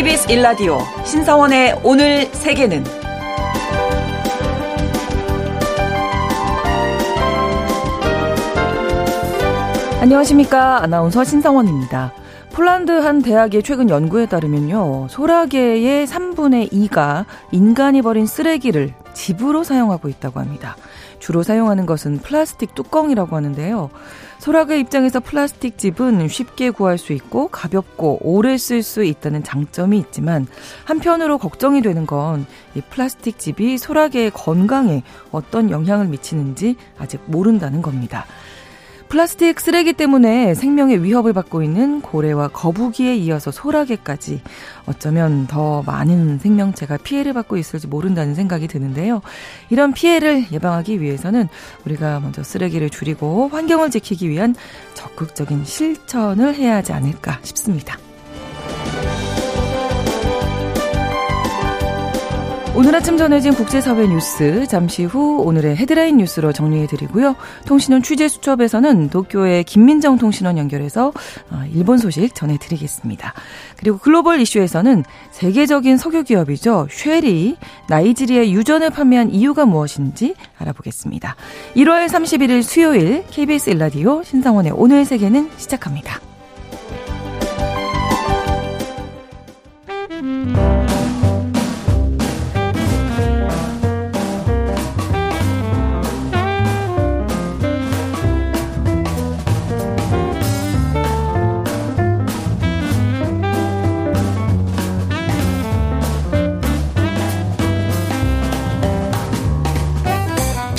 KBS 일라디오 신성원의 오늘 세계는 안녕하십니까. 아나운서 신성원입니다. 폴란드 한 대학의 최근 연구에 따르면요. 소라게의 3분의 2가 인간이 버린 쓰레기를 집으로 사용하고 있다고 합니다. 주로 사용하는 것은 플라스틱 뚜껑이라고 하는데요. 소라게 입장에서 플라스틱 집은 쉽게 구할 수 있고 가볍고 오래 쓸 수 있다는 장점이 있지만 한편으로 걱정이 되는 건 이 플라스틱 집이 소라게의 건강에 어떤 영향을 미치는지 아직 모른다는 겁니다. 플라스틱 쓰레기 때문에 생명의 위협을 받고 있는 고래와 거북이에 이어서 소라게까지 어쩌면 더 많은 생명체가 피해를 받고 있을지 모른다는 생각이 드는데요. 이런 피해를 예방하기 위해서는 우리가 먼저 쓰레기를 줄이고 환경을 지키기 위한 적극적인 실천을 해야 하지 않을까 싶습니다. 오늘 아침 전해진 국제사회 뉴스 잠시 후 오늘의 헤드라인 뉴스로 정리해드리고요. 통신원 취재 수첩에서는 도쿄의 김민정 통신원 연결해서 어, 일본 소식 전해드리겠습니다. 그리고 글로벌 이슈에서는 세계적인 석유 기업이죠. 쉐리 나이지리아 유전을 판매한 이유가 무엇인지 알아보겠습니다. 1월 31일 수요일 KBS 일라디오 신상원의 오늘 세계는 시작합니다.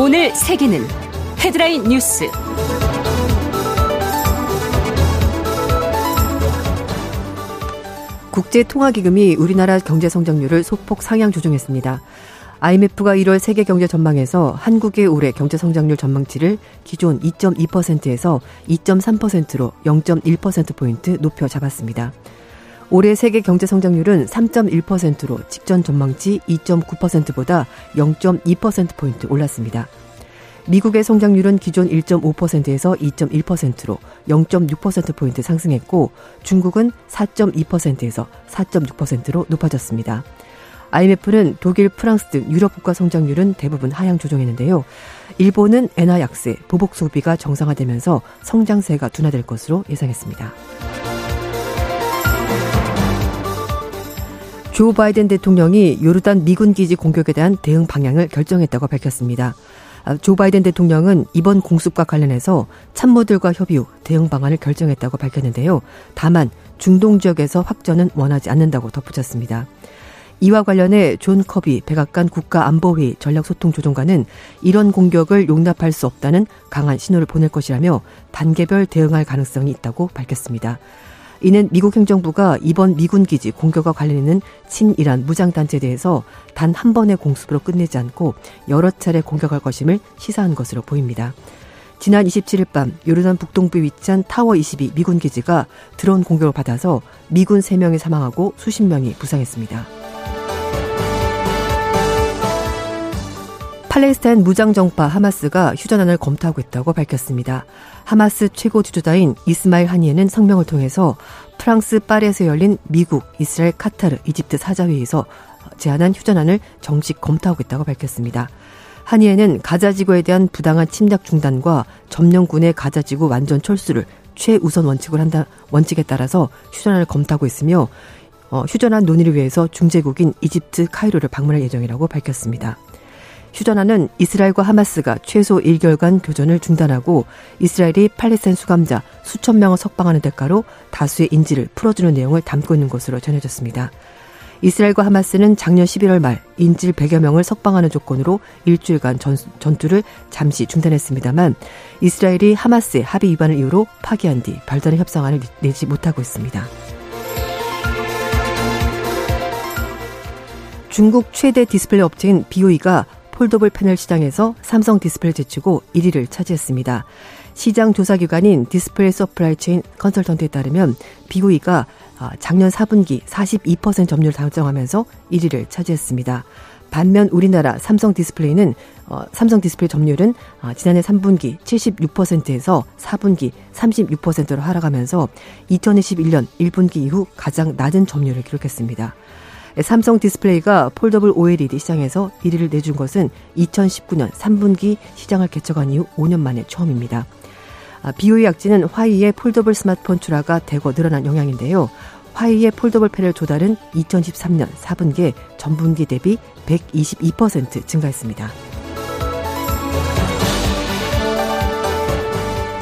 오늘 세계는 헤드라인 뉴스. 국제통화기금이 우리나라 경제 성장률을 소폭 상향 조정했습니다. IMF가 1월 세계 경제 전망에서 한국의 올해 경제 성장률 전망치를 기존 2.2%에서 2.3%로 0.1%포인트 높여 잡았습니다. 올해 세계 경제 성장률은 3.1%로 직전 전망치 2.9%보다 0.2%포인트 올랐습니다. 미국의 성장률은 기존 1.5%에서 2.1%로 0.6%포인트 상승했고 중국은 4.2%에서 4.6%로 높아졌습니다. IMF는 독일, 프랑스 등 유럽 국가 성장률은 대부분 하향 조정했는데요. 일본은 엔화 약세, 보복 소비가 정상화되면서 성장세가 둔화될 것으로 예상했습니다. 조 바이든 대통령이 요르단 미군 기지 공격에 대한 대응 방향을 결정했다고 밝혔습니다. 아, 조 바이든 대통령은 이번 공습과 관련해서 참모들과 협의 후 대응 방안을 결정했다고 밝혔는데요. 다만 중동 지역에서 확전은 원하지 않는다고 덧붙였습니다. 이와 관련해 존 커비 백악관 국가안보회의 전략소통조정관은 이런 공격을 용납할 수 없다는 강한 신호를 보낼 것이라며 단계별 대응할 가능성이 있다고 밝혔습니다. 이는 미국 행정부가 이번 미군 기지 공격과 관련 있는 친이란 무장단체에 대해서 단 한 번의 공습으로 끝내지 않고 여러 차례 공격할 것임을 시사한 것으로 보입니다. 지난 27일 밤 요르단 북동부에 위치한 타워 22 미군 기지가 드론 공격을 받아서 미군 3명이 사망하고 수십 명이 부상했습니다. 팔레스타인 무장정파 하마스가 휴전안을 검토하고 있다고 밝혔습니다. 하마스 최고 주주자인 이스마일 하니에는 성명을 통해서 프랑스 파리에서 열린 미국, 이스라엘, 카타르, 이집트 사자회의에서 제안한 휴전안을 정식 검토하고 있다고 밝혔습니다. 하니에는 가자지구에 대한 부당한 침략 중단과 점령군의 가자지구 완전 철수를 최우선 원칙을 한다 원칙에 따라서 휴전안을 검토하고 있으며 어, 휴전안 논의를 위해서 중재국인 이집트 카이로를 방문할 예정이라고 밝혔습니다. 휴전안은 이스라엘과 하마스가 최소 1개월간 교전을 중단하고 이스라엘이 팔레스타인 수감자 수천 명을 석방하는 대가로 다수의 인질을 풀어주는 내용을 담고 있는 것으로 전해졌습니다. 이스라엘과 하마스는 작년 11월 말 인질 100여 명을 석방하는 조건으로 일주일간 전, 전투를 잠시 중단했습니다만 이스라엘이 하마스의 합의 위반을 이유로 파기한 뒤 별다른 협상안을 내지 못하고 있습니다. 중국 최대 디스플레이 업체인 BOE가 foldable 패널 시장에서 삼성 디스플레이 제치고 1위를 차지했습니다. 시장 조사 기관인 디스플레이 서플라이 체인 컨설턴트에 따르면 BOE가 아, 작년 4분기 42% 점유율을 달성하면서 1위를 차지했습니다. 반면 우리나라 삼성 디스플레이는 어, 삼성 디스플레이 점유율은 어, 지난해 3분기 76%에서 4분기 36%로 하락하면서 2021년 1분기 이후 가장 낮은 점유율을 기록했습니다. 삼성 디스플레이가 foldable OLED 시장에서 1위를 내준 것은 2019년 3분기 시장을 개척한 이후 5년 만에 처음입니다. BOE 약진은 화웨이의 foldable 스마트폰 출하가 대거 늘어난 영향인데요. 화웨이의 foldable 패널 조달은 2013년 4분기에 전분기 대비 122% 증가했습니다.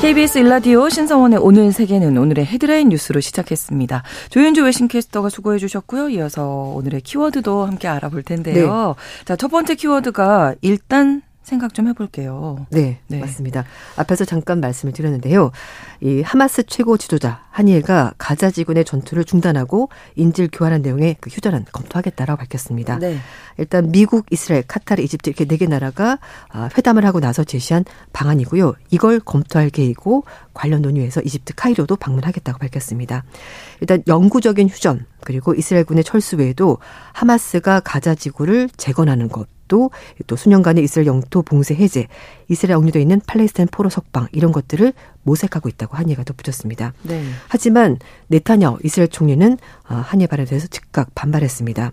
KBS 일라디오 신성원의 오늘 세계는 오늘의 헤드라인 뉴스로 시작했습니다. 조윤주 외신캐스터가 수고해 주셨고요. 이어서 오늘의 키워드도 함께 알아볼 텐데요. 네. 자, 첫 번째 키워드가 일단 생각 좀 해볼게요. 네, 네, 맞습니다. 앞에서 잠깐 말씀을 드렸는데요. 이 하마스 최고 지도자 한이엘가 가자 지군의 전투를 중단하고 인질 교환한 내용의 그 휴전안 검토하겠다라고 밝혔습니다. 네. 일단 미국, 이스라엘, 카타르, 이집트 이렇게 네 개 나라가 아, 회담을 하고 나서 제시한 방안이고요. 이걸 검토할 계획이고 관련 논의에서 이집트 카이로도 방문하겠다고 밝혔습니다. 일단 영구적인 휴전 그리고 이스라엘군의 철수 외에도 하마스가 가자 지구를 재건하는 것 또, 또 수년간의 이스라엘 영토 봉쇄 해제, 이스라엘 억류돼 있는 팔레스타인 포로 석방 이런 것들을 모색하고 있다고 한예가 덧붙였습니다. 네. 하지만 네타냐 이스라엘 총리는 아, 한예 발언에 대해서 즉각 반발했습니다.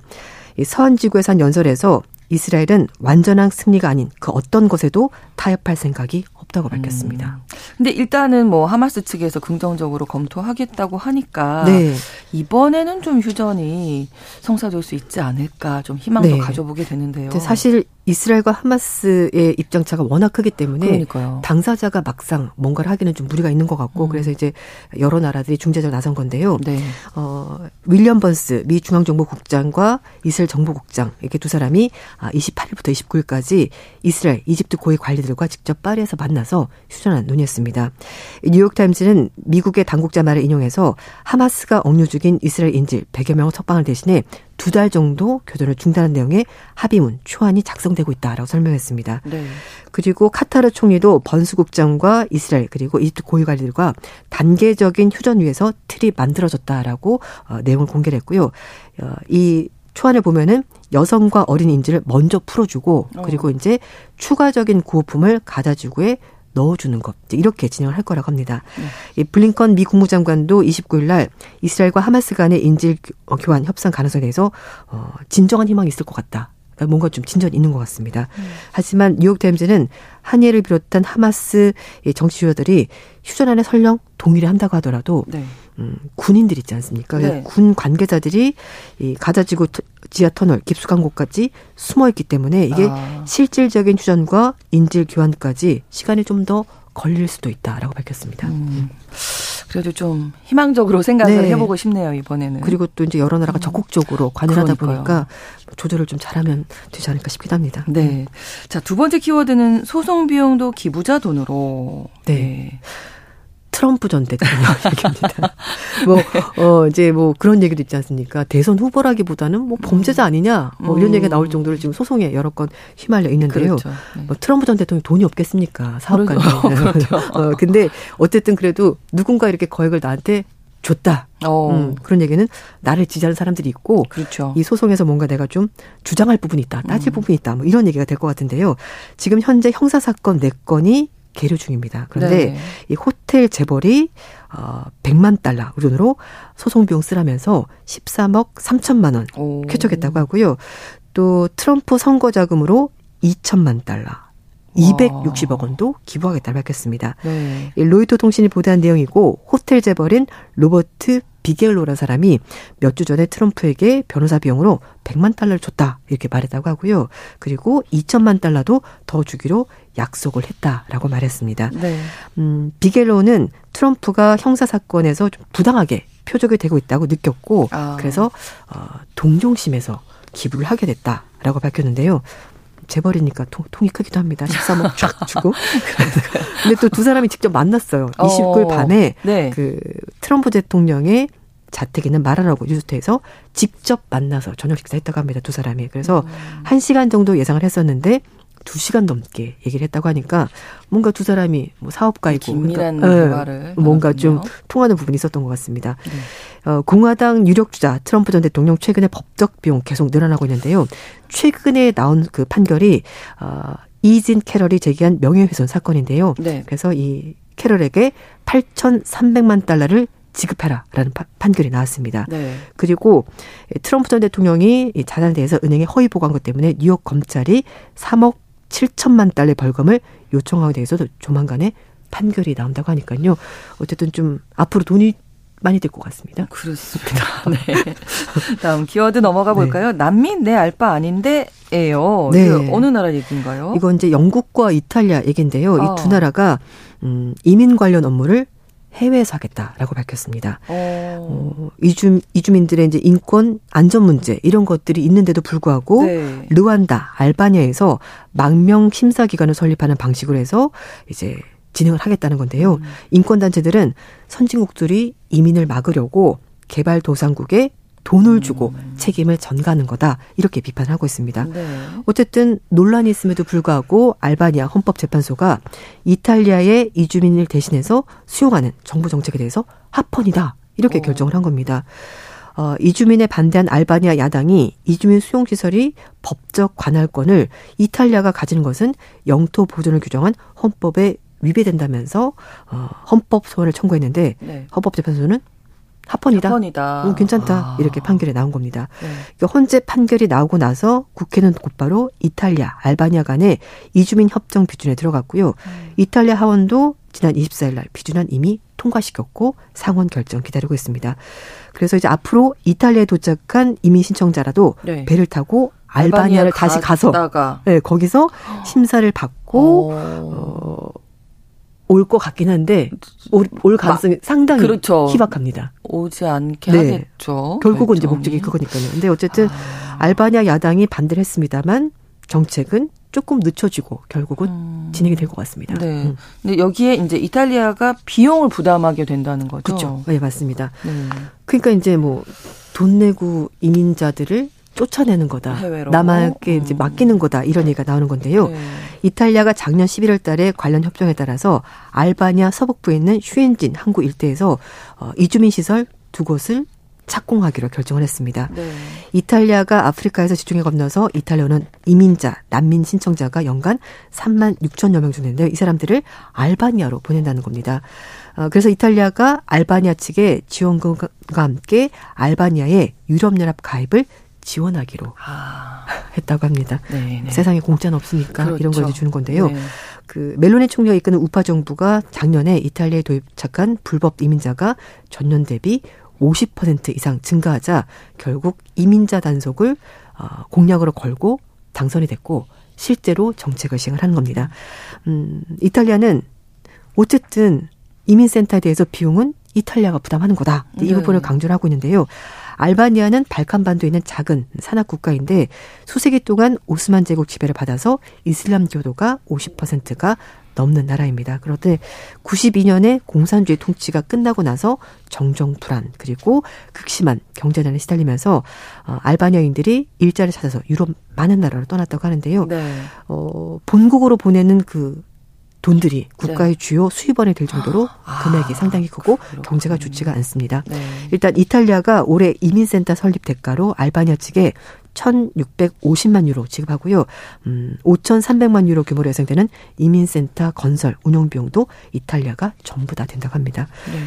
이 서한 지구에서 한 연설에서 이스라엘은 완전한 승리가 아닌 그 어떤 것에도 타협할 생각이 없다고 밝혔습니다. 음. 근데 일단은 뭐 하마스 측에서 긍정적으로 검토하겠다고 하니까 네. 이번에는 좀 휴전이 성사될 수 있지 않을까 좀 희망도 네. 가져보게 되는데요. 사실 이스라엘과 하마스의 입장차가 워낙 크기 때문에 그러니까요. 당사자가 막상 뭔가를 하기는 좀 무리가 있는 것 같고 음. 그래서 이제 여러 나라들이 중재자로 나선 건데요. 네. 어, 윌리엄 번스 미 중앙정보국장과 이스라엘 정보국장 이렇게 두 사람이 28일부터 아, 29일까지 이스라엘, 이집트 고위 관리들과 직접 파리에서 만나서 휴전한 논의했습니다. 뉴욕타임즈는 미국의 당국자 말을 인용해서 하마스가 억류 중인 이스라엘 인질 100여 명을 석방을 대신에 두 달 정도 교전을 중단한 내용의 합의문 초안이 작성되고 있다라고 설명했습니다. 네. 그리고 카타르 총리도 번수국장과 이스라엘 그리고 이집트 고위관리들과 단계적인 휴전 위에서 틀이 만들어졌다라고 어, 내용을 공개를 했고요. 어, 이 초안을 보면은 여성과 어린 인질을 먼저 풀어주고 어. 그리고 이제 추가적인 구호품을 가자지구에 넣어주는 것 이렇게 진행을 할 거라고 합니다. 네. 이 블링컨 미 국무장관도 29일 날 이스라엘과 하마스 간의 인질 교환 협상 가능성에 대해서 어, 진정한 희망이 있을 것 같다. 그러니까 뭔가 좀 진전이 있는 것 같습니다. 음. 하지만 뉴욕타임즈는 한예를 비롯한 하마스 정치 주자들이 휴전안에 설령 동의를 한다고 하더라도 네. 음, 군인들 있지 않습니까? 네. 군 관계자들이 이 가자지구 지하 터널 깊숙한 곳까지 숨어 있기 때문에 이게 아. 실질적인 휴전과 인질 교환까지 시간이 좀 더 걸릴 수도 있다라고 밝혔습니다. 음. 그래도 좀 희망적으로 생각을 네. 해보고 싶네요 이번에는. 그리고 또 이제 여러 나라가 음. 적극적으로 관여하다 보니까 조절을 좀 잘하면 되지 않을까 싶기도 합니다. 네. 자 두 번째 키워드는 소송 비용도 기부자 돈으로. 네. 네. 트럼프 전 대통령 얘기입니다. 뭐, 네. 어, 이제 뭐 그런 얘기도 있지 않습니까? 대선 후보라기보다는 뭐 범죄자 아니냐, 뭐 이런 음. 얘기가 나올 정도로 지금 소송에 여러 건 휘말려 있는데요. 그렇죠. 네. 뭐 트럼프 전 대통령 돈이 없겠습니까? 사업가는. 그렇죠. 어, 근데 어쨌든 그래도 누군가 이렇게 거액을 나한테 줬다. 어. 음, 그런 얘기는 나를 지지하는 사람들이 있고 그렇죠. 이 소송에서 뭔가 내가 좀 주장할 부분이 있다, 따질 음. 부분이 있다, 뭐 이런 얘기가 될 것 같은데요. 지금 현재 형사 사건 4건이 계류 중입니다. 그런데 네. 이 호텔 재벌이 어 100만 달러 우리 돈으로 소송 비용 쓰라면서 13억 3천만 원 오. 쾌척했다고 하고요. 또 트럼프 선거 자금으로 2천만 달러 260억 원도 기부하겠다고 밝혔습니다. 네. 로이터 통신이 보도한 내용이고 호텔 재벌인 로버트 비겔로라는 사람이 몇 주 전에 트럼프에게 변호사 비용으로 100만 달러를 줬다 이렇게 말했다고 하고요. 그리고 2천만 달러도 더 주기로 약속을 했다라고 말했습니다. 네. 음, 비겔로는 트럼프가 형사 사건에서 좀 부당하게 표적이 되고 있다고 느꼈고 아. 그래서 어, 동정심에서 기부를 하게 됐다라고 밝혔는데요. 재벌이니까 통, 통이 크기도 합니다. 13억 쫙 주고. 근데 또 두 사람이 직접 만났어요. 29일 어, 밤에 네. 그 트럼프 대통령의 자택에 있는 마라라고 리조트에서 직접 만나서 저녁 식사했다고 합니다. 두 사람이. 그래서 음. 한 시간 정도 예상을 했었는데 두 시간 넘게 얘기를 했다고 하니까 뭔가 두 사람이 뭐 사업가이고 긴밀한 그러니까, 예, 대화를 뭔가 좀. 통하는 부분이 있었던 것 같습니다. 네. 어, 공화당 유력 주자 트럼프 전 대통령 최근에 법적 비용 계속 늘어나고 있는데요. 최근에 나온 그 판결이 어, 이진 캐럴이 제기한 명예훼손 사건인데요. 네. 그래서 이 캐럴에게 8,300만 달러를 지급해라라는 파- 판결이 나왔습니다. 네. 그리고 트럼프 전 대통령이 이 자산에 대해서 은행에 허위 보고한 것 때문에 뉴욕 검찰이 3억 7천만 달러의 벌금을 요청하고 대해서도 조만간에 판결이 나온다고 하니까요. 어쨌든 좀 앞으로 돈이 많이 들것 같습니다. 그렇습니다. 네. 다음 키워드 넘어가 볼까요? 난민 내 알바 아닌데예요. 네. 이거 어느 나라 얘기인가요? 이건 이제 영국과 이탈리아 얘기인데요. 아. 이두 나라가 음, 이민 관련 업무를 해외에서 하겠다라고 밝혔습니다. 어. 어, 이주, 이주민들의 이제 인권, 안전 문제 이런 것들이 있는데도 불구하고 네. 르완다, 알바니아에서 망명 심사 기관을 설립하는 방식으로 해서 이제 진행을 하겠다는 건데요. 음. 인권 단체들은 선진국들이 이민을 막으려고 개발도상국에 돈을 주고 음. 책임을 전가하는 거다 이렇게 비판하고 있습니다. 네. 어쨌든 논란이 있음에도 불구하고 알바니아 헌법재판소가 이탈리아의 이주민을 대신해서 수용하는 정부 정책에 대해서 합헌이다 이렇게 어. 결정을 한 겁니다. 어, 이주민에 반대한 알바니아 야당이 이주민 수용 시설이 법적 관할권을 이탈리아가 가지는 것은 영토 보존을 규정한 헌법에 위배된다면서 어, 헌법 소원을 청구했는데 네. 헌법재판소는 합헌이다. 합헌이다. 어, 괜찮다. 아. 이렇게 판결이 나온 겁니다. 네. 그러니까 헌재 판결이 나오고 나서 국회는 곧바로 이탈리아, 알바니아 간의 이주민 협정 비준에 들어갔고요. 음. 이탈리아 하원도 지난 24일 날 비준안 이미 통과시켰고 상원 결정 기다리고 있습니다. 그래서 이제 앞으로 이탈리아에 도착한 이민 신청자라도 네. 배를 타고 알바니아를 다시 가서 네, 거기서 심사를 받고 어. 어, 올것 같긴 한데 올, 올 가능성이 상당히 그렇죠. 희박합니다. 오지 않게 네. 하겠죠. 결국은 이제 결정이. 목적이 그거니까요. 근데 어쨌든 아. 알바니아 야당이 반대를 했습니다만 정책은 조금 늦춰지고 결국은 음. 진행이 될 것 같습니다. 네. 음. 근데 여기에 이제 이탈리아가 비용을 부담하게 된다는 거죠. 그렇죠. 네, 맞습니다. 네. 그러니까 이제 뭐 돈 내고 이민자들을 쫓아내는 거다. 해외로. 이제 음. 맡기는 거다. 이런 얘기가 나오는 건데요. 네. 이탈리아가 작년 11월 달에 관련 협정에 따라서 알바니아 서북부에 있는 휴엔진 항구 일대에서 어, 이주민 시설 두 곳을 착공하기로 결정을 했습니다. 네. 이탈리아가 아프리카에서 지중해 건너서 이탈리아는 이민자, 난민 신청자가 연간 3만 6천여 명 주는데요. 이 사람들을 알바니아로 보낸다는 겁니다. 어, 그래서 이탈리아가 알바니아 측에 지원금과 함께 알바니아의 유럽연합 가입을 지원하기로 아. 했다고 합니다. 네. 네. 세상에 공짜는 없으니까 이런 걸 그렇죠. 주는 건데요. 네. 그 멜로니 총리가 이끄는 우파 정부가 작년에 이탈리아에 도입착한 불법 이민자가 전년 대비 50% 이상 증가하자 결국 이민자 단속을 어, 공약으로 걸고 당선이 됐고 실제로 정책을 시행을 하는 겁니다. 음, 이탈리아는 어쨌든 이민센터에 대해서 비용은 이탈리아가 부담하는 거다. 이 네. 부분을 강조를 하고 있는데요. 알바니아는 발칸반도에 있는 작은 산악 국가인데 수세기 동안 오스만 제국 지배를 받아서 이슬람 교도가 50%가 넘는 나라입니다. 그런데 92년에 공산주의 통치가 끝나고 나서 정정 불안 그리고 극심한 경제난에 시달리면서 어, 알바니아인들이 일자를 찾아서 유럽 많은 나라로 떠났다고 하는데요. 네. 어, 본국으로 보내는 그 돈들이 국가의 주요 수입원이 될 정도로 네. 아, 금액이 상당히 크고 그렇군요. 경제가 좋지가 않습니다. 네. 일단 이탈리아가 올해 이민센터 설립 대가로 알바니아 측에 1,650만 유로 지급하고요. 음, 5,300만 유로 규모로 예상되는 이민센터 건설 운영 비용도 이탈리아가 전부 다 된다고 합니다. 네.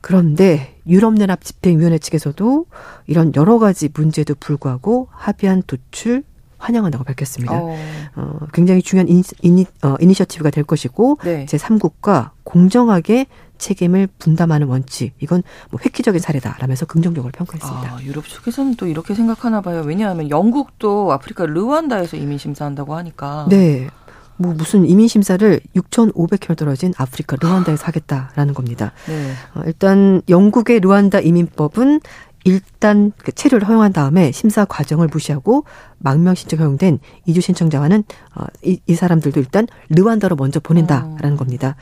그런데 유럽연합 집행위원회 측에서도 이런 여러 가지 문제에도 불구하고 합의한 도출 환영한다고 밝혔습니다. 어. 어, 굉장히 중요한 이니, 이니, 어, 이니셔티브가 될 것이고 네. 제3국과 공정하게 책임을 분담하는 원칙 이건 뭐 획기적인 사례다라면서 긍정적으로 평가했습니다. 아, 유럽 측에서는 또 이렇게 생각하나 봐요. 왜냐하면 영국도 아프리카 르완다에서 이민 심사한다고 하니까. 네. 뭐 무슨 이민 심사를 6,500km 떨어진 아프리카 르완다에서 하겠다라는 겁니다. 네. 어, 일단 영국의 르완다 이민법은 일단 그 체류를 허용한 다음에 심사 과정을 무시하고 망명 신청 허용된 이주 신청자와는 어, 이, 이 사람들도 일단 르완다로 먼저 보낸다라는 어. 겁니다.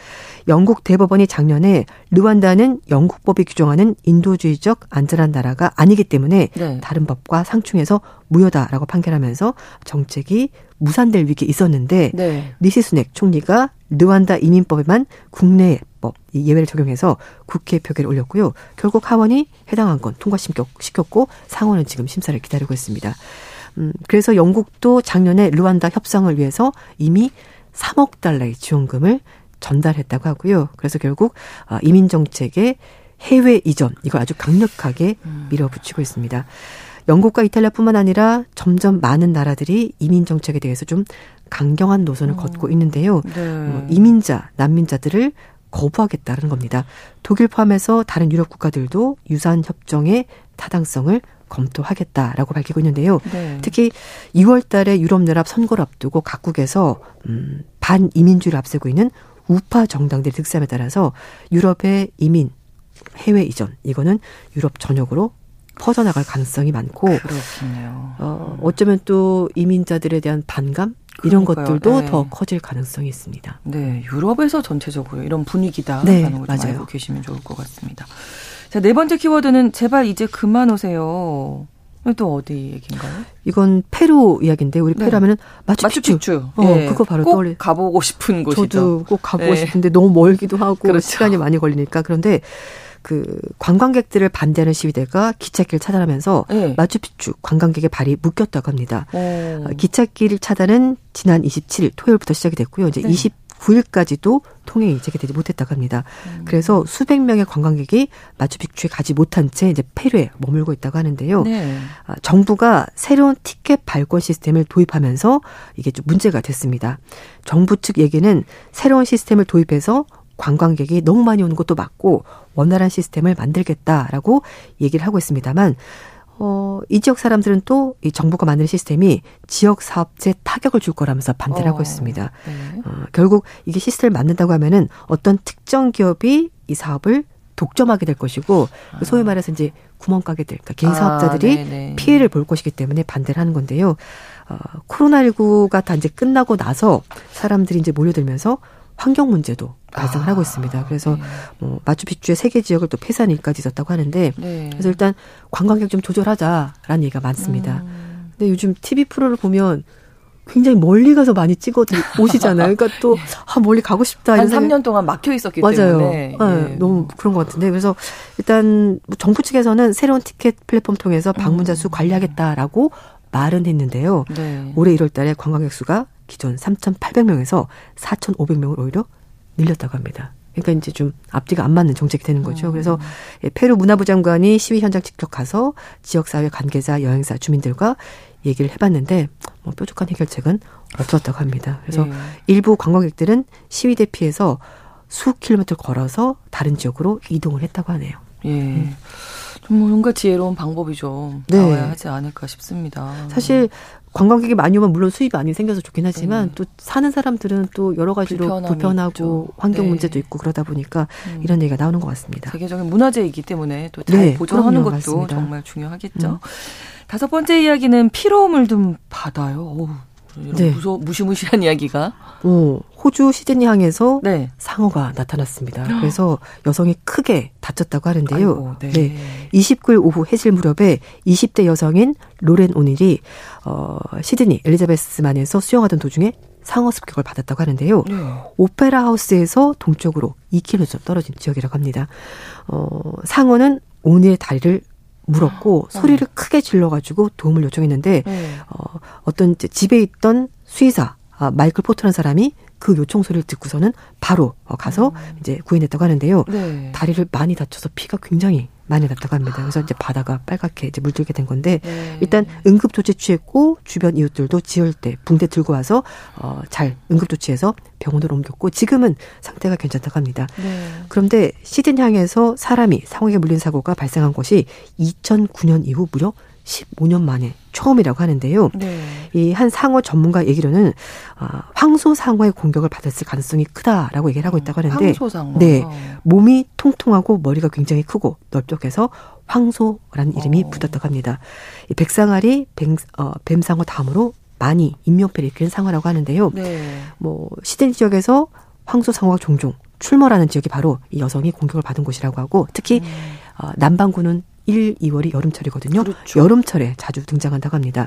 영국 대법원이 작년에 르완다는 영국법이 규정하는 인도주의적 안전한 나라가 아니기 때문에 네. 다른 법과 상충해서 무효다라고 판결하면서 정책이 무산될 위기에 있었는데 네. 리시 수넥 총리가 르완다 이민법에만 국내 법 예외를 적용해서 국회 표결에 올렸고요. 결국 하원이 해당 안건 통과시켰고 상원은 지금 심사를 기다리고 있습니다. 음, 그래서 영국도 작년에 르완다 협상을 위해서 이미 3억 달러의 지원금을 전달했다고 하고요. 그래서 결국 어, 이민 정책의 해외 이전 이걸 아주 강력하게 음. 밀어붙이고 있습니다. 영국과 이탈리아뿐만 아니라 점점 많은 나라들이 이민 정책에 대해서 좀 강경한 노선을 어. 걷고 있는데요. 네. 어, 이민자, 난민자들을 거부하겠다는 겁니다. 독일 포함해서 다른 유럽 국가들도 유사한 협정의 타당성을 검토하겠다라고 밝히고 있는데요. 네. 특히 2월 달에 유럽 연합 선거를 앞두고 각국에서 음, 반이민주의를 앞세고 있는 우파 정당들의 득세함에 따라서 유럽의 이민 해외 이전 이거는 유럽 전역으로 퍼져나갈 가능성이 많고 그렇군요. 어, 어쩌면 또 이민자들에 대한 반감 이런 그러니까요. 것들도 네. 더 커질 가능성이 있습니다. 네, 유럽에서 전체적으로 이런 분위기다라는 네, 걸 알고 계시면 좋을 것 같습니다. 자, 네 번째 키워드는 제발 이제 그만 오세요. 또 어디 얘기인가요? 이건 페루 이야기인데 우리 페루 네. 하면은 마추픽추. 마추픽추. 어, 네. 그거 바로 떠올리. 가보고 싶은 곳이죠. 저도 꼭 가보고 네. 싶은데 너무 멀기도 하고 그렇죠. 시간이 많이 걸리니까 그런데 그 관광객들을 반대하는 시위대가 기찻길 차단하면서 네. 마추픽추 관광객의 발이 묶였다고 합니다. 오. 어, 기찻길 차단은 지난 27일 토요일부터 시작이 됐고요. 이제 네. 29일까지도 통행이 재개되지 못했다고 합니다. 음. 그래서 수백 명의 관광객이 마추픽추에 가지 못한 채 이제 페루에 머물고 있다고 하는데요. 네. 아, 정부가 새로운 티켓 발권 시스템을 도입하면서 이게 좀 문제가 됐습니다. 정부 측 얘기는 새로운 시스템을 도입해서 관광객이 너무 많이 오는 것도 맞고 원활한 시스템을 만들겠다라고 얘기를 하고 있습니다만 어, 이 지역 사람들은 또 이 정부가 만든 시스템이 지역 사업체 타격을 줄 거라면서 반대를 어, 하고 있습니다. 네. 어, 결국 이게 시스템을 만든다고 하면은 어떤 특정 기업이 이 사업을 독점하게 될 것이고 아. 소위 말해서 이제 구멍가게들, 그러니까 개인 아, 사업자들이 아, 피해를 볼 것이기 때문에 반대를 하는 건데요. 어, 코로나19가 다 이제 끝나고 나서 사람들이 이제 몰려들면서 환경 문제도 발생을 아, 하고 있습니다. 그래서 네. 뭐 마추픽추의 세계 지역을 또 폐쇄하는 일까지 있었다고 하는데 네. 그래서 일단 관광객 좀 조절하자라는 얘기가 많습니다. 음. 근데 요즘 TV 프로를 보면 굉장히 멀리 가서 많이 찍어 오시잖아요. 그러니까 또 아, 멀리 가고 싶다. 한 3년 동안 막혀 있었기 맞아요. 때문에. 네, 예. 너무 그런 것 같은데. 그래서 일단 뭐 정부 측에서는 새로운 티켓 플랫폼 통해서 방문자 수 음. 관리하겠다라고 말은 했는데요. 네. 올해 1월 달에 관광객 수가 기존 3,800명에서 4,500명을 오히려 늘렸다고 합니다. 그러니까 이제 좀 앞뒤가 안 맞는 정책이 되는 거죠. 음. 그래서 예, 페루 문화부 장관이 시위 현장 직접 가서 지역사회 관계자, 여행사, 주민들과 얘기를 해봤는데 뭐 뾰족한 해결책은 없었다고 합니다. 그래서 네. 일부 관광객들은 시위 대피해서 수 킬로미터 걸어서 다른 지역으로 이동을 했다고 하네요. 예. 음. 좀 뭔가 지혜로운 방법이 좀 네. 나와야 하지 않을까 싶습니다. 사실 관광객이 많이 오면 물론 수입이 많이 생겨서 좋긴 하지만 네. 또 사는 사람들은 또 여러 가지로 불편하고 있죠. 환경 네. 문제도 있고 그러다 보니까 음. 이런 얘기가 나오는 것 같습니다. 세계적인 문화재이기 때문에 또잘 네, 보존하는 것도 맞습니다. 정말 중요하겠죠. 음. 다섯 번째 이야기는 피로움을 좀 받아요. 어우, 네. 무서, 무시무시한 이야기가. 어, 호주 시드니 항에서 네. 상어가 나타났습니다. 그래서 여성이 크게 다쳤다고 하는데요. 아이고, 네. 네. 29일 오후 해질 무렵에 20대 여성인 로렌 오닐이 어, 시드니 엘리자베스만에서 수영하던 도중에 상어 습격을 받았다고 하는데요. 네. 오페라 하우스에서 동쪽으로 2km 떨어진 지역이라고 합니다. 어, 상어는 오닐의 다리를 물었고 아, 소리를 크게 질러가지고 도움을 요청했는데 네. 어, 어떤 집에 있던 수의사 아, 마이클 포트라는 사람이 그 요청 소리를 듣고서는 바로 어, 가서 음. 이제 구해냈다고 하는데요. 네. 다리를 많이 다쳐서 피가 굉장히 많이 났다고 합니다. 그래서 이제 바다가 빨갛게 이제 물들게 된 건데 네. 일단 응급 조치 취했고 주변 이웃들도 지혈 때 붕대 들고 와서 어잘 응급 조치해서 병원으로 옮겼고 지금은 상태가 괜찮다고 합니다. 네. 그런데 시든 향에서 사람이 상황에 물린 사고가 발생한 것이 2009년 이후 무려 15년 만에 처음이라고 하는데요. 네. 이한 상어 전문가 얘기로는 아, 황소 상어의 공격을 받았을 가능성이 크다라고 얘기를 하고 있다고 하는데 황소 상어. 네. 몸이 통통하고 머리가 굉장히 크고 넓적해서 황소라는 이름이 어. 붙었다고 합니다. 이 백상아리 뱀, 어, 뱀상어 다음으로 많이 인명피를 일으키는 상어라고 하는데요. 네. 뭐 시드니 지역에서 황소 상어가 종종 출몰하는 지역이 바로 이 여성이 공격을 받은 곳이라고 하고 특히 음. 어, 남반구는 1, 2월이 여름철이거든요. 그렇죠. 여름철에 자주 등장한다고 합니다.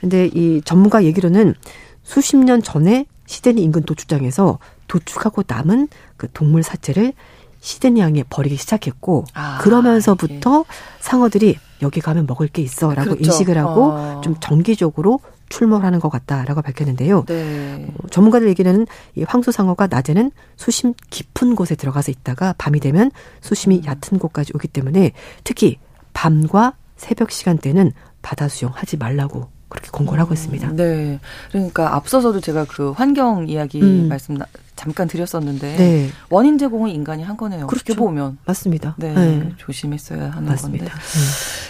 근데 이 전문가 얘기로는 수십 년 전에 시드니 인근 도축장에서 도축하고 남은 그 동물 사체를 시드니 양에 버리기 시작했고 아, 그러면서부터 상어들이 여기 가면 먹을 게 있어라고 그렇죠. 인식을 하고 어. 좀 정기적으로 출몰하는 것 같다라고 밝혔는데요. 네. 어, 전문가들 얘기는 이 황소상어가 낮에는 수심 깊은 곳에 들어가서 있다가 밤이 되면 수심이 음. 얕은 곳까지 오기 때문에 특히 밤과 새벽 시간대는 바다 수영하지 말라고 그렇게 권고를 하고 있습니다. 네. 그러니까 앞서서도 제가 그 환경 이야기 음. 말씀 나- 잠깐 드렸었는데 네, 원인 제공은 인간이 한 거네요. 그렇게 보면 맞습니다. 네, 네, 조심했어야 하는 맞습니다. 건데.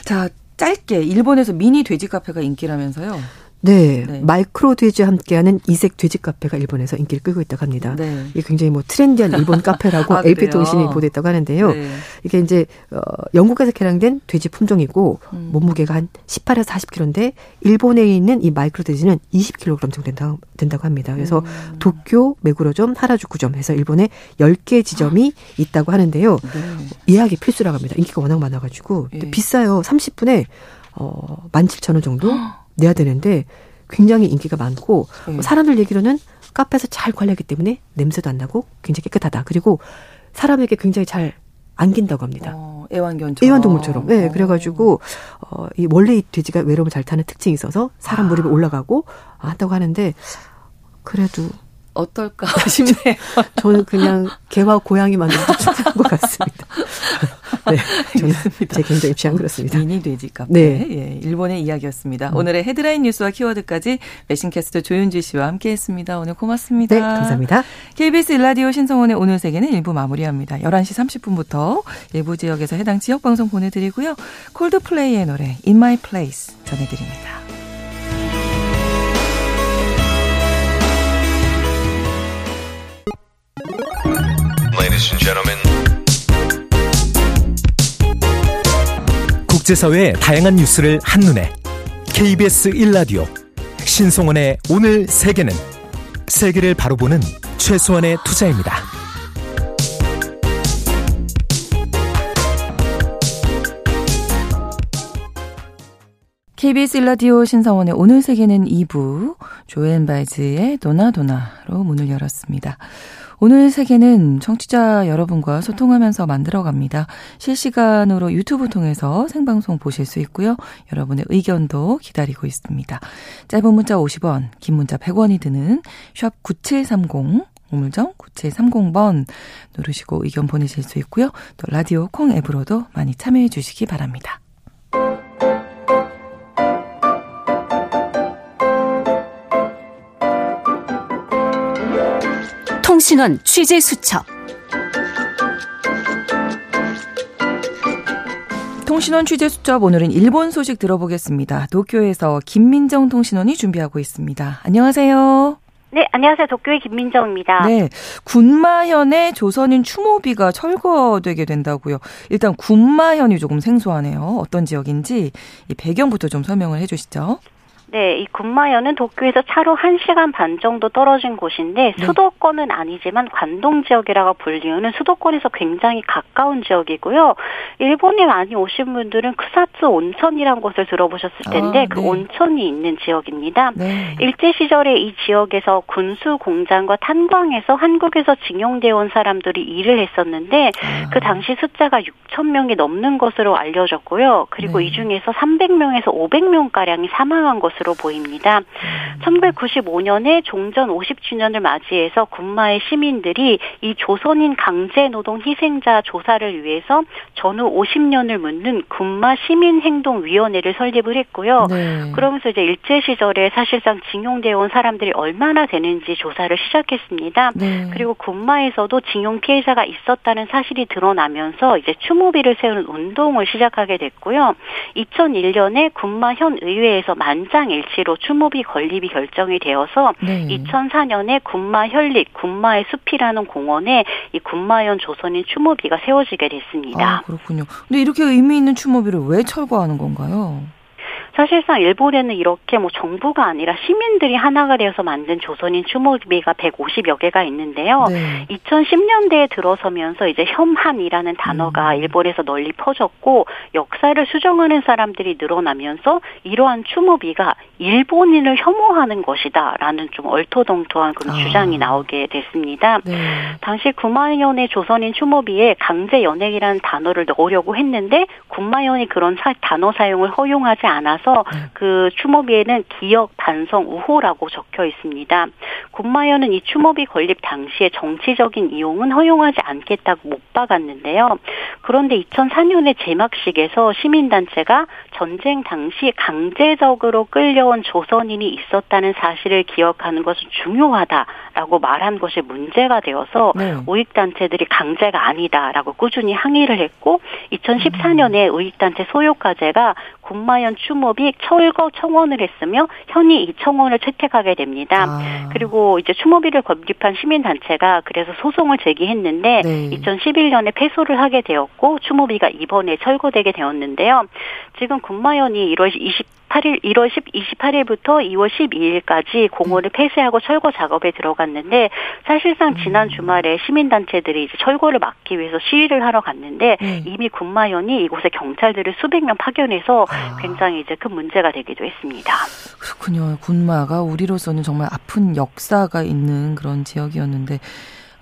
자, 짧게 일본에서 미니 돼지 카페가 인기라면서요. 네, 네. 마이크로 돼지와 함께하는 이색 돼지 카페가 일본에서 인기를 끌고 있다고 합니다. 네. 이게 굉장히 뭐 트렌디한 일본 카페라고 아, AP? 통신이 보도했다고 하는데요. 네. 이게 이제 어, 영국에서 개량된 돼지 품종이고 음. 몸무게가 한 18에서 40kg인데 일본에 있는 이 마이크로 돼지는 20kg 정도 된다, 된다고 합니다. 그래서 음. 도쿄, 메구로점, 하라주쿠점 해서 일본에 10개 지점이 있다고 하는데요. 네. 예약이 필수라고 합니다. 인기가 워낙 많아가지고. 예. 비싸요. 30분에 어, 17,000원 정도 내야 되는데 굉장히 인기가 많고 네. 뭐 사람들 얘기로는 카페에서 잘 관리하기 때문에 냄새도 안 나고 굉장히 깨끗하다. 그리고 사람에게 굉장히 잘 안긴다고 합니다. 어, 애완견처럼. 애완동물처럼. 네, 어. 그래가지고, 어, 이 원래 이 돼지가 외로움을 잘 타는 특징이 있어서 사람 무릎에 아. 올라가고 한다고 하는데, 그래도 어떨까 싶네요. 저는 그냥 개와 고양이 만들어도 충분한 것 같습니다. 네, 저는 제 개인적인 취향 그렇습니다. 미니 돼지 카페. 네. 예, 일본의 이야기였습니다. 오늘의 헤드라인 뉴스와 키워드까지 메신캐스터 조윤주 씨와 함께했습니다. 오늘 고맙습니다. 네, 감사합니다. KBS 일라디오 신성원의 오늘 세계는 일부 마무리합니다. 11시 30분부터 일부 지역에서 해당 지역 방송 보내드리고요. 콜드플레이의 노래 In My Place 전해드립니다. Ladies and gentlemen, 국제사회의 다양한 뉴스를 한눈에 KBS 1라디오 신송원의 오늘 세계는 세계를 바로 보는 최소한의 투자입니다. KBS 일라디오 신성원의 오늘 세계는 2부 조앤 바이즈의 도나도나로 문을 열었습니다. 오늘 세계는 청취자 여러분과 소통하면서 만들어갑니다. 실시간으로 유튜브 통해서 생방송 보실 수 있고요. 여러분의 의견도 기다리고 있습니다. 짧은 문자 50원, 긴 문자 100원이 드는 샵 9730, 우물정 9730번 누르시고 의견 보내실 수 있고요. 또 라디오 콩 앱으로도 많이 참여해 주시기 바랍니다. 통신원 취재 수첩. 통신원 취재 수첩 오늘은 일본 소식 들어보겠습니다. 도쿄에서 김민정 통신원이 준비하고 있습니다. 안녕하세요. 네, 안녕하세요. 도쿄의 김민정입니다. 네, 군마현의 조선인 추모비가 철거되게 된다고요. 일단 군마현이 조금 생소하네요. 어떤 지역인지 이 배경부터 좀 설명을 해 주시죠. 네, 이 군마현은 도쿄에서 차로 1시간 반 정도 떨어진 곳인데 네. 수도권은 아니지만 관동 지역이라고 불리우는 수도권에서 굉장히 가까운 지역이고요. 일본에 많이 오신 분들은 크사츠 온천이란 곳을 들어보셨을 텐데 아, 그 네. 온천이 있는 지역입니다. 네. 일제 시절에 이 지역에서 군수 공장과 탄광에서 한국에서 징용되어 온 사람들이 일을 했었는데 아, 그 당시 숫자가 6천 명이 넘는 것으로 알려졌고요. 그리고 네. 이 중에서 300명에서 500명 가량이 사망한 것으로 것으로 보입니다. 1995년에 종전 50주년을 맞이해서 군마의 시민들이 이 조선인 강제 노동 희생자 조사를 위해서 전후 50년을 묻는 군마 시민 행동 위원회를 설립을 했고요. 네. 그러면서 이제 일제 시절에 사실상 징용되어 온 사람들이 얼마나 되는지 조사를 시작했습니다. 네. 그리고 군마에서도 징용 피해자가 있었다는 사실이 드러나면서 이제 추모비를 세우는 운동을 시작하게 됐고요. 2001년에 군마 현 의회에서 만장 일치로 추모비 건립이 결정이 되어서 네. 2004년에 군마 현립 군마의 숲이라는 공원에 이 군마현 조선인 추모비가 세워지게 됐습니다. 아, 그렇군요. 근데 이렇게 의미 있는 추모비를 왜 철거하는 건가요? 사실상 일본에는 이렇게 뭐 정부가 아니라 시민들이 하나가 되어서 만든 조선인 추모비가 150여 개가 있는데요. 네. 2010년대에 들어서면서 이제 혐한이라는 단어가 음. 일본에서 널리 퍼졌고 역사를 수정하는 사람들이 늘어나면서 이러한 추모비가 일본인을 혐오하는 것이다라는 좀 얼토당토한 그런 아. 주장이 나오게 됐습니다. 네. 당시 구마현의 조선인 추모비에 강제 연행이라는 단어를 넣으려고 했는데 군마현이 그런 사- 단어 사용을 허용하지 않아서 네. 그 추모비에는 기억 반성 우호라고 적혀 있습니다. 군마현은 이 추모비 건립 당시에 정치적인 이용은 허용하지 않겠다고 못 박았는데요. 그런데 2004년에 제막식에서 시민단체가 전쟁 당시 강제적으로 끌려 온 조선인이 있었다는 사실을 기억하는 것은 중요하다라고 말한 것이 문제가 되어서 네. 우익단체들이 강제가 아니다라고 꾸준히 항의를 했고 2014년에 우익단체 소유과제가 군마현 추모비 철거 청원을 했으며 현이 이 청원을 채택하게 됩니다. 아. 그리고 이제 추모비를 건립한 시민단체가 그래서 소송을 제기했는데 네. 2011년에 패소를 하게 되었고 추모비가 이번에 철거되게 되었는데요. 지금 군마현이 1월 28일 1월 10, 28일부터 2월 12일까지 공원을 폐쇄하고 철거 작업에 들어갔는데 사실상 지난 음. 주말에 시민단체들이 이제 철거를 막기 위해서 시위를 하러 갔는데 네. 이미 군마현이 이곳에 경찰들을 수백 명 파견해서 아. 굉장히 이제 큰 문제가 되기도 했습니다. 그렇군요. 군마가 우리로서는 정말 아픈 역사가 있는 그런 지역이었는데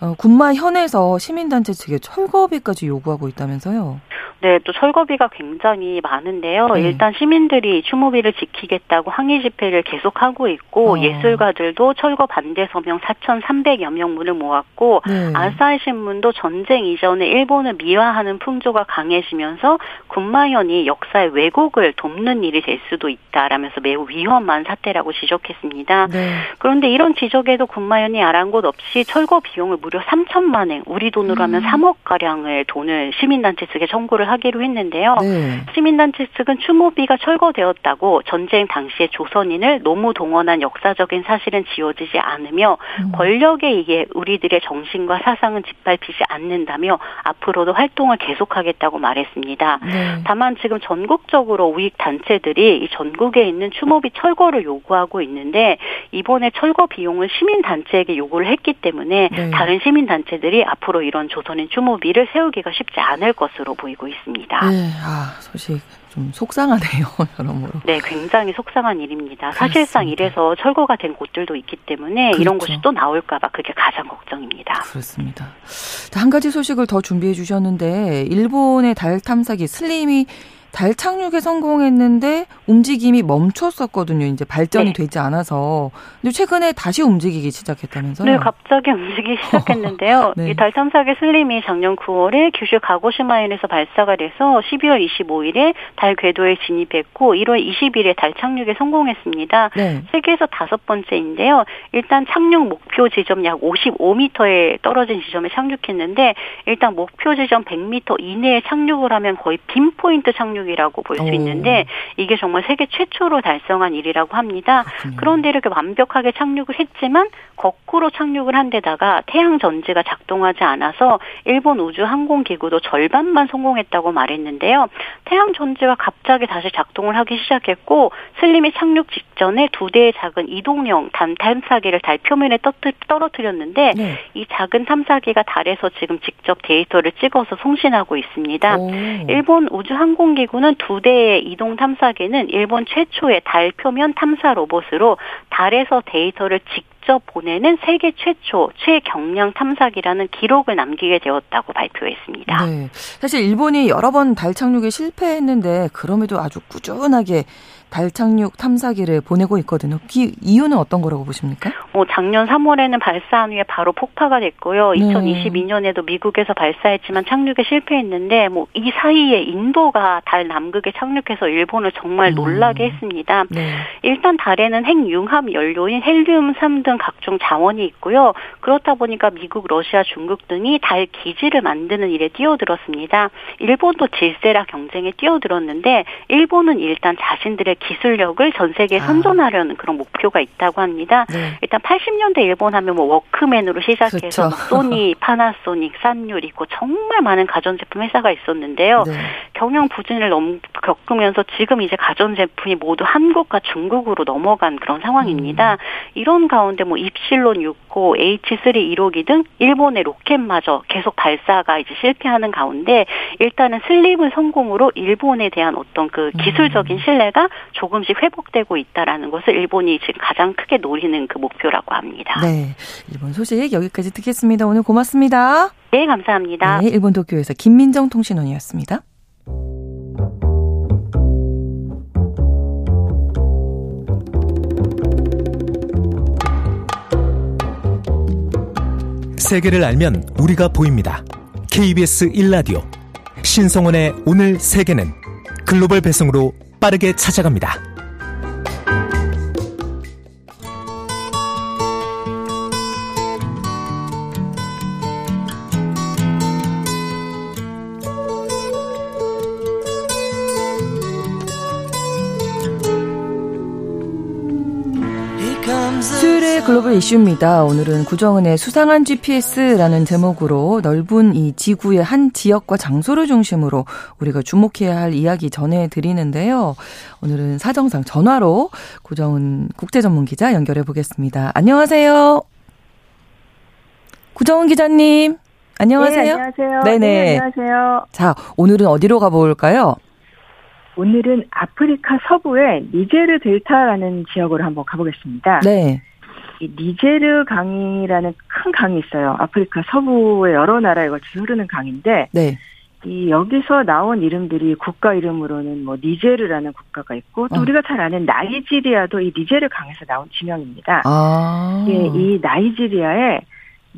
어, 군마 현에서 시민단체 측에 철거비까지 요구하고 있다면서요? 네, 또 철거비가 굉장히 많은데요. 네. 일단 시민들이 추모비를 지키겠다고 항의 집회를 계속하고 있고 어. 예술가들도 철거 반대 서명 4,300여 명문을 모았고 네. 아사히 신문도 전쟁 이전에 일본을 미화하는 풍조가 강해지면서 군마현이 역사의 왜곡을 돕는 일이 될 수도 있다라면서 매우 위험한 사태라고 지적했습니다. 네. 그런데 이런 지적에도 군마현이 아랑곳 없이 철거 비용을 무려 3천만 엔, 우리 돈으로 하면 음. 3억 가량을 돈을 시민단체 측에 청구를 하기로 했는데요. 네. 시민단체 측은 추모비가 철거되었다고 전쟁 당시에 조선인을 노무 동원한 역사적인 사실은 지워지지 않으며 음. 권력에 의해 우리들의 정신과 사상은 짓밟히지 않는다며 앞으로도 활동을 계속하겠다고 말했습니다. 네. 다만 지금 전국적으로 우익 단체들이 이 전국에 있는 추모비 철거를 요구하고 있는데 이번에 철거 비용을 시민 단체에게 요구를 했기 때문에 네. 다른 시민 단체들이 앞으로 이런 조선인 추모비를 세우기가 쉽지 않을 것으로 보이고 있습니다. 네. 아, 소식 좀 속상하네요. 여러모로. 네, 굉장히 속상한 일입니다. 사실상 그렇습니다. 이래서 철거가 된 곳들도 있기 때문에 이런 그렇죠. 것이 또 나올까봐 그게 가장 걱정입니다. 그렇습니다. 자, 한 가지 소식을 더 준비해 주셨는데 일본의 달 탐사기 슬림이 달 착륙에 성공했는데 움직임이 멈췄었거든요. 이제 발전이 네. 되지 않아서. 근데 최근에 다시 움직이기 시작했다면서요? 네, 갑자기 움직이기 시작했는데요. 네. 이달 탐사기 슬림이 작년 9월에 규슈 가고시마현에서 발사가 돼서 12월 25일에 달 궤도에 진입했고 1월 20일에 달 착륙에 성공했습니다. 네. 세계에서 다섯 번째인데요. 일단 착륙 목표 지점 약 55m에 떨어진 지점에 착륙했는데 일단 목표 지점 100m 이내에 착륙을 하면 거의 빈포인트 착륙 이라고 볼수 오. 있는데 이게 정말 세계 최초로 달성한 일이라고 합니다. 그렇군요. 그런데 이렇게 완벽하게 착륙을 했지만 거꾸로 착륙을 한 데다가 태양 전지가 작동하지 않아서 일본 우주 항공 기구도 절반만 성공했다고 말했는데요. 태양 전지가 갑자기 다시 작동을 하기 시작했고 슬림이 착륙 직전에 두 대의 작은 이동형 단 탐사기를 달 표면에 떠- 떨어뜨렸는데 네. 이 작은 탐사기가 달에서 지금 직접 데이터를 찍어서 송신하고 있습니다. 오. 일본 우주 항공기 구는 두 대의 이동 탐사기는 일본 최초의 달 표면 탐사 로봇으로 달에서 데이터를 직접 보내는 세계 최초 최경량 탐사기라는 기록을 남기게 되었다고 발표했습니다. 네. 사실 일본이 여러 번 달 착륙에 실패했는데 그럼에도 아주 꾸준하게 달 착륙 탐사기를 보내고 있거든요. 그 이유는 어떤 거라고 보십니까? 어, 작년 3월에는 발사한 후에 바로 폭파가 됐고요. 네. 2022년에도 미국에서 발사했지만 착륙에 실패했는데 뭐 이 사이에 인도가 달 남극에 착륙해서 일본을 정말 음. 놀라게 했습니다. 네. 일단 달에는 핵융합 연료인 헬륨 3 등 각종 자원이 있고요. 그렇다 보니까 미국, 러시아, 중국 등이 달 기지를 만드는 일에 뛰어들었습니다. 일본도 질세라 경쟁에 뛰어들었는데 일본은 일단 자신들의 기술력을 전 세계에 아. 선전하려는 그런 목표가 있다고 합니다. 네. 일단 80년대 일본 하면 뭐 워크맨으로 시작해서 그렇죠. 뭐 소니, 파나소닉, 산율 있고 정말 많은 가전제품 회사가 있었는데요. 네. 경영 부진을 넘, 겪으면서 지금 이제 가전제품이 모두 한국과 중국으로 넘어간 그런 상황입니다. 음. 이런 가운데 뭐 입실론 6호, H3 1호기 등 일본의 로켓마저 계속 발사가 이제 실패하는 가운데 일단은 슬립을 성공으로 일본에 대한 어떤 그 음. 기술적인 신뢰가 조금씩 회복되고 있다라는 것을 일본이 지금 가장 크게 노리는 그 목표라고 합니다. 네. 일본 소식 여기까지 듣겠습니다. 오늘 고맙습니다. 네, 감사합니다. 네, 일본 도쿄에서 김민정 통신원이었습니다. 세계를 알면 우리가 보입니다. KBS 1라디오 신성원의 오늘 세계는 글로벌 배송으로 빠르게 찾아갑니다. 이슈입니다. 오늘은 구정은의 수상한 GPS라는 제목으로 넓은 이 지구의 한 지역과 장소를 중심으로 우리가 주목해야 할 이야기 전해드리는데요. 오늘은 사정상 전화로 구정은 국제전문 기자 연결해 보겠습니다. 안녕하세요. 구정은 기자님. 안녕하세요. 네, 안녕하세요. 네네. 네, 안녕하세요. 자, 오늘은 어디로 가볼까요? 오늘은 아프리카 서부의 니제르 델타라는 지역으로 한번 가보겠습니다. 네. 이 니제르 강이라는 큰 강이 있어요. 아프리카 서부의 여러 나라에 걸쳐서 흐르는 강인데 네. 이 여기서 나온 이름들이 국가 이름으로는 뭐 니제르라는 국가가 있고 또 어. 우리가 잘 아는 나이지리아도 이 니제르 강에서 나온 지명입니다. 아. 예, 이 나이지리아의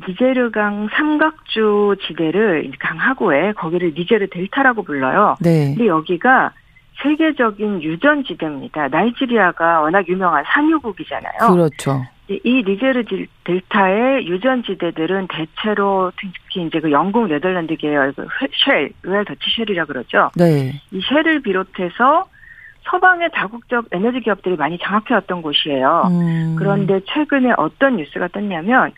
니제르강 삼각주 지대를 이 강하구에 거기를 니제르 델타라고 불러요. 네. 근데 여기가 세계적인 유전 지대입니다. 나이지리아가 워낙 유명한 산유국이잖아요. 그렇죠. 이 니제르 딜- 델타의 유전지대들은 대체로 특히 이제 그 영국 네덜란드 계열 그 쉘, 로얄 더치 쉘이라 그러죠. 네. 이 쉘을 비롯해서 서방의 다국적 에너지 기업들이 많이 장악해왔던 곳이에요. 음. 그런데 최근에 어떤 뉴스가 떴냐면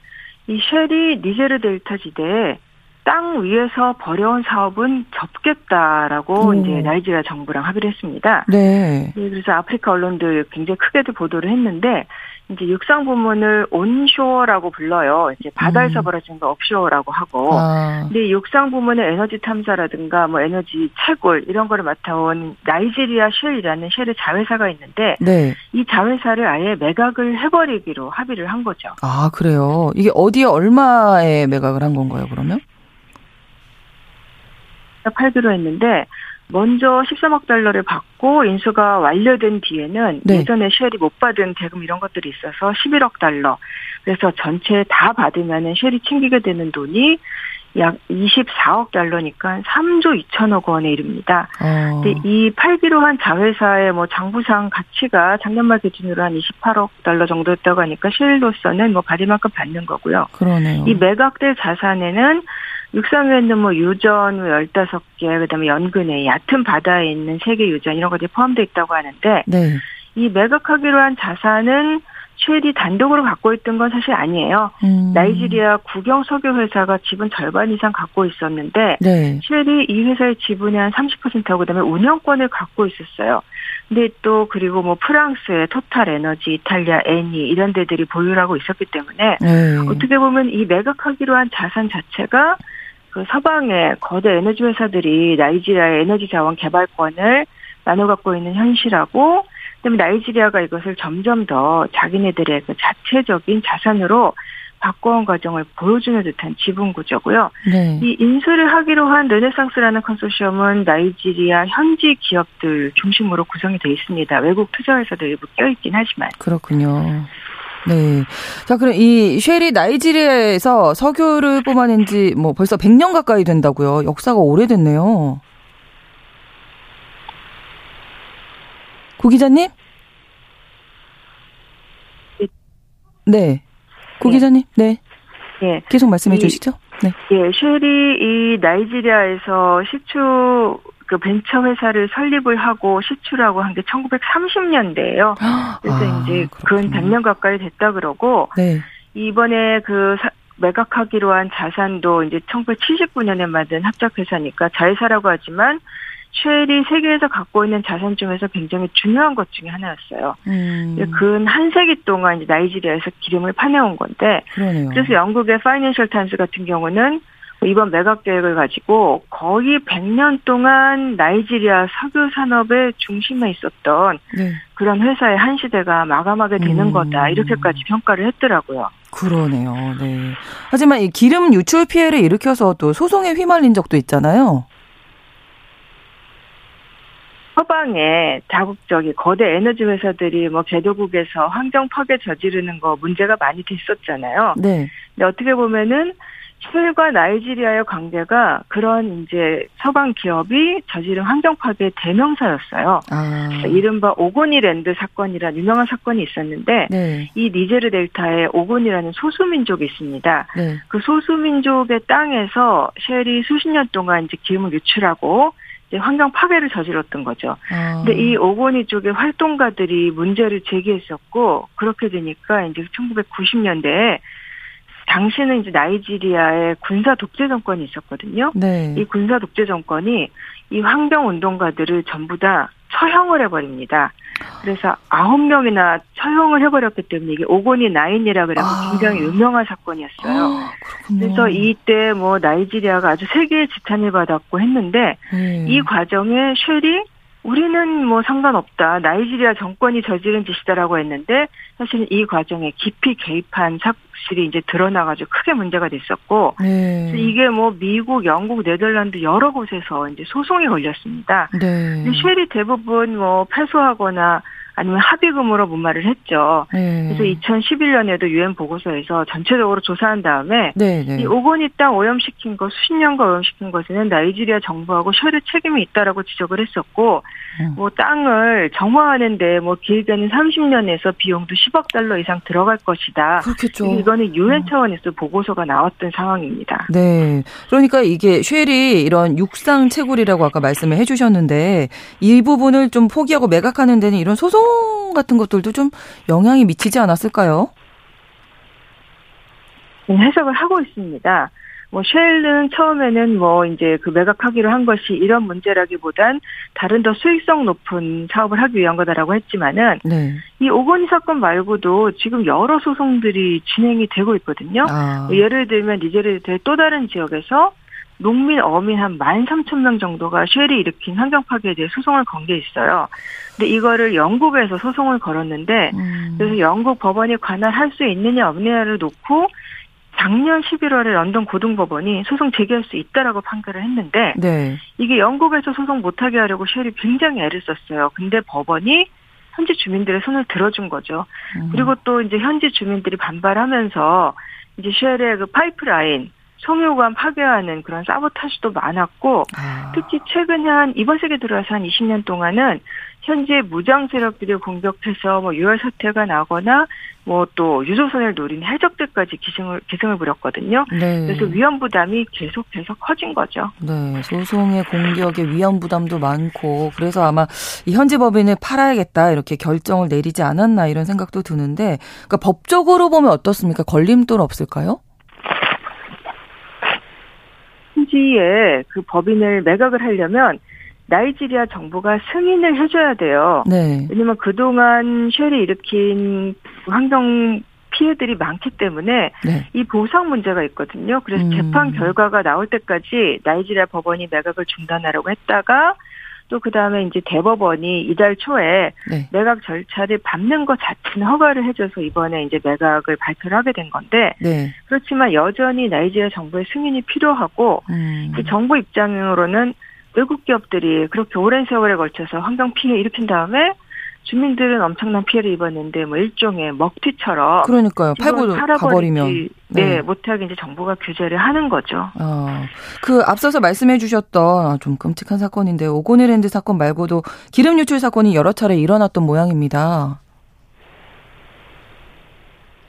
이 쉘이 니제르 델타 지대에 땅 위에서 벌여온 사업은 접겠다라고 음. 이제 나이지리아 정부랑 합의를 했습니다. 네. 네, 그래서 아프리카 언론들 굉장히 크게도 보도를 했는데 이제 육상 부문을 onshore라고 불러요. 이제 바다에서 음. 벌어진 거 offshore라고 하고. 아. 근데 육상 부문의 에너지 탐사라든가 뭐 에너지 채굴 이런 거를 맡아온 나이지리아 쉘이라는 쉘의 자회사가 있는데 네. 이 자회사를 아예 매각을 해버리기로 합의를 한 거죠. 아, 그래요. 이게 어디에 얼마에 매각을 한 건가요, 그러면? 팔기로 했는데 먼저 13억 달러를 받고 인수가 완료된 뒤에는 네. 예전에 쉘이 못 받은 대금 이런 것들이 있어서 11억 달러. 그래서 전체 다 받으면은 쉘이 챙기게 되는 돈이 약 24억 달러니까 3조 2천억 원에 이릅니다. 어. 근데 이 팔기로 한 자회사의 뭐 장부상 가치가 작년 말 기준으로 한 28억 달러 정도였다고 하니까 쉘로서는 뭐 받을 만큼 받는 거고요. 그러네요. 이 매각될 자산에는 육상에 있는 뭐 유전 15개, 그 다음에 연근해, 얕은 바다에 있는 세계 유전 이런 것들이 포함되어 있다고 하는데 네. 이 매각하기로 한 자산은 쉘이 단독으로 갖고 있던 건 사실 아니에요. 음. 나이지리아 국영 석유 회사가 지분 절반 이상 갖고 있었는데 네. 쉘이 이 회사의 지분의 한 30%하고 그다음에 운영권을 갖고 있었어요. 근데 또 그리고 뭐 프랑스의 토탈 에너지, 이탈리아 에니 이런 데들이 보유를 하고 있었기 때문에 네. 어떻게 보면 이 매각하기로 한 자산 자체가 그 서방의 거대 에너지 회사들이 나이지리아의 에너지 자원 개발권을 나눠 갖고 있는 현실하고 그다음에 나이지리아가 이것을 점점 더 자기네들의 그 자체적인 자산으로 바꿔온 과정을 보여주는 듯한 지분 구조고요. 네. 이 인수를 하기로 한 르네상스라는 컨소시엄은 나이지리아 현지 기업들 중심으로 구성이 되어 있습니다. 외국 투자회사들 일부 껴있긴 하지만. 그렇군요. 네. 자, 그럼 이 쉘이 나이지리아에서 석유를 뽑아낸 지 뭐 벌써 100년 가까이 된다고요. 역사가 오래됐네요. 고 기자님? 네. 고 네. 기자님? 네. 예. 계속 말씀해 이- 주시죠. 네. 예, 쉘이 이 나이지리아에서 시추 그 벤처 회사를 설립을 하고 시추라고 한 게 1930년대예요. 그래서 아, 이제. 근 100년 가까이 됐다 그러고 네. 이번에 그 사- 매각하기로 한 자산도 이제 1979년에 만든 합작회사니까 자회사라고 하지만 쉘이 세계에서 갖고 있는 자산 중에서 굉장히 중요한 것 중에 하나였어요. 음, 근 한 세기 동안 이제 나이지리아에서 기름을 파내온 건데 그러네요. 그래서 영국의 파이낸셜 타임스 같은 경우는 뭐 이번 매각 계획을 가지고 거의 100년 동안 나이지리아 석유 산업의 중심에 있었던 네. 그런 회사의 한 시대가 마감하게 되는 음. 거다. 이렇게까지 평가를 했더라고요. 그러네요. 네. 하지만 이 기름 유출 피해를 일으켜서 또 소송에 휘말린 적도 있잖아요. 서방에 다국적인 거대 에너지 회사들이 뭐 개도국에서 환경 파괴 저지르는 거 문제가 많이 됐었잖아요. 네. 근데 어떻게 보면은 쉘과 나이지리아의 관계가 그런 이제 서방 기업이 저지른 환경 파괴의 대명사였어요. 아. 이른바 오고니랜드 사건이란 유명한 사건이 있었는데 네. 이 니제르 델타에 오고니라는 소수민족이 있습니다. 네. 그 소수민족의 땅에서 쉘이 수십 년 동안 이제 기름을 유출하고 환경 파괴를 저질렀던 거죠. 아. 근데 이 오고니 쪽의 활동가들이 문제를 제기했었고 그렇게 되니까 이제 1990년대에 당시는 이제 나이지리아의 군사 독재 정권이 있었거든요. 네. 이 군사 독재 정권이 이 환경 운동가들을 전부 다 처형을 해버립니다. 그래서 아홉 명이나 처형을 해버렸기 때문에 이게 오고니 나인이라 그래서 아. 굉장히 유명한 사건이었어요. 아. 그래서 이때 뭐 나이지리아가 아주 세계의 지탄을 받았고 했는데 네. 이 과정에 쉘이 우리는 뭐 상관없다. 나이지리아 정권이 저지른 짓이다라고 했는데 사실은 이 과정에 깊이 개입한 사실이 이제 드러나가지고 크게 문제가 됐었고 네. 이게 뭐 미국, 영국, 네덜란드 여러 곳에서 이제 소송이 걸렸습니다. 네. 쉘이 대부분 뭐 패소하거나 아니면 합의금으로 무마를 했죠. 네. 그래서 2011년에도 유엔 보고서에서 전체적으로 조사한 다음에 네, 네. 이 오고니 땅 오염시킨 거 수십 년간 오염시킨 것에는 나이지리아 정부하고 쉘의 책임이 있다라고 지적을 했었고 음. 뭐 땅을 정화하는데 뭐 길게는 30년에서 비용도 10억 달러 이상 들어갈 것이다. 그렇겠죠. 이거는 유엔 차원에서 보고서가 나왔던 상황입니다. 네. 그러니까 이게 쉘이 이런 육상 채굴이라고 아까 말씀을 해주셨는데 이 부분을 좀 포기하고 매각하는 데는 이런 소송 같은 것들도 좀 영향이 미치지 않았을까요? 해석을 하고 있습니다. 뭐 쉘은 처음에는 뭐 이제 그 매각하기로 한 것이 이런 문제라기보단 다른 더 수익성 높은 사업을 하기 위한 거다라고 했지만은 네. 이 오건희 사건 말고도 지금 여러 소송들이 진행이 되고 있거든요. 아. 뭐 예를 들면 니제르의 또 다른 지역에서 농민, 어민 한 13,000명 정도가 쉘이 일으킨 환경 파괴에 대해 소송을 건 게 있어요. 근데 이거를 영국에서 소송을 걸었는데 음. 그래서 영국 법원이 관할할 수 있느냐 없느냐를 놓고 작년 11월에 런던 고등법원이 소송 제기할 수 있다라고 판결을 했는데 네. 이게 영국에서 소송 못하게 하려고 쉘이 굉장히 애를 썼어요. 근데 법원이 현지 주민들의 손을 들어준 거죠. 음. 그리고 또 이제 현지 주민들이 반발하면서 이제 쉘의 그 파이프라인 송유관 파괴하는 그런 사보타지도 많았고 아. 특히 최근에 한 이번 세기 들어와서 한 20년 동안은 현재 무장 세력들이 공격해서 뭐 유혈 사태가 나거나 뭐 또 유조선을 노린 해적들까지 기승을 기승을 부렸거든요. 네. 그래서 위험 부담이 계속해서 커진 거죠. 네, 소송의 공격에 위험 부담도 많고 그래서 아마 이 현지 법인을 팔아야겠다 이렇게 결정을 내리지 않았나 이런 생각도 드는데 그러니까 법적으로 보면 어떻습니까? 걸림돌 없을까요? 현지에 그 법인을 매각을 하려면 나이지리아 정부가 승인을 해줘야 돼요. 네. 왜냐면 그동안 쉘이 일으킨 환경 피해들이 많기 때문에 네. 이 보상 문제가 있거든요. 그래서 음. 재판 결과가 나올 때까지 나이지리아 법원이 매각을 중단하라고 했다가 또 그다음에 이제 대법원이 이달 초에 네. 매각 절차를 밟는 것 자체는 허가를 해줘서 이번에 이제 매각을 발표를 하게 된 건데 네. 그렇지만 여전히 나이지리아 정부의 승인이 필요하고 음. 이 정부 입장으로는 외국 기업들이 그렇게 오랜 세월에 걸쳐서 환경 피해 일으킨 다음에 주민들은 엄청난 피해를 입었는데 뭐 일종의 먹튀처럼 그러니까요. 팔고 가버리면. 네, 네. 못하게 이제 정부가 규제를 하는 거죠. 어, 그 앞서서 말씀해 주셨던 아, 좀 끔찍한 사건인데 오고네랜드 사건 말고도 기름 유출 사건이 여러 차례 일어났던 모양입니다.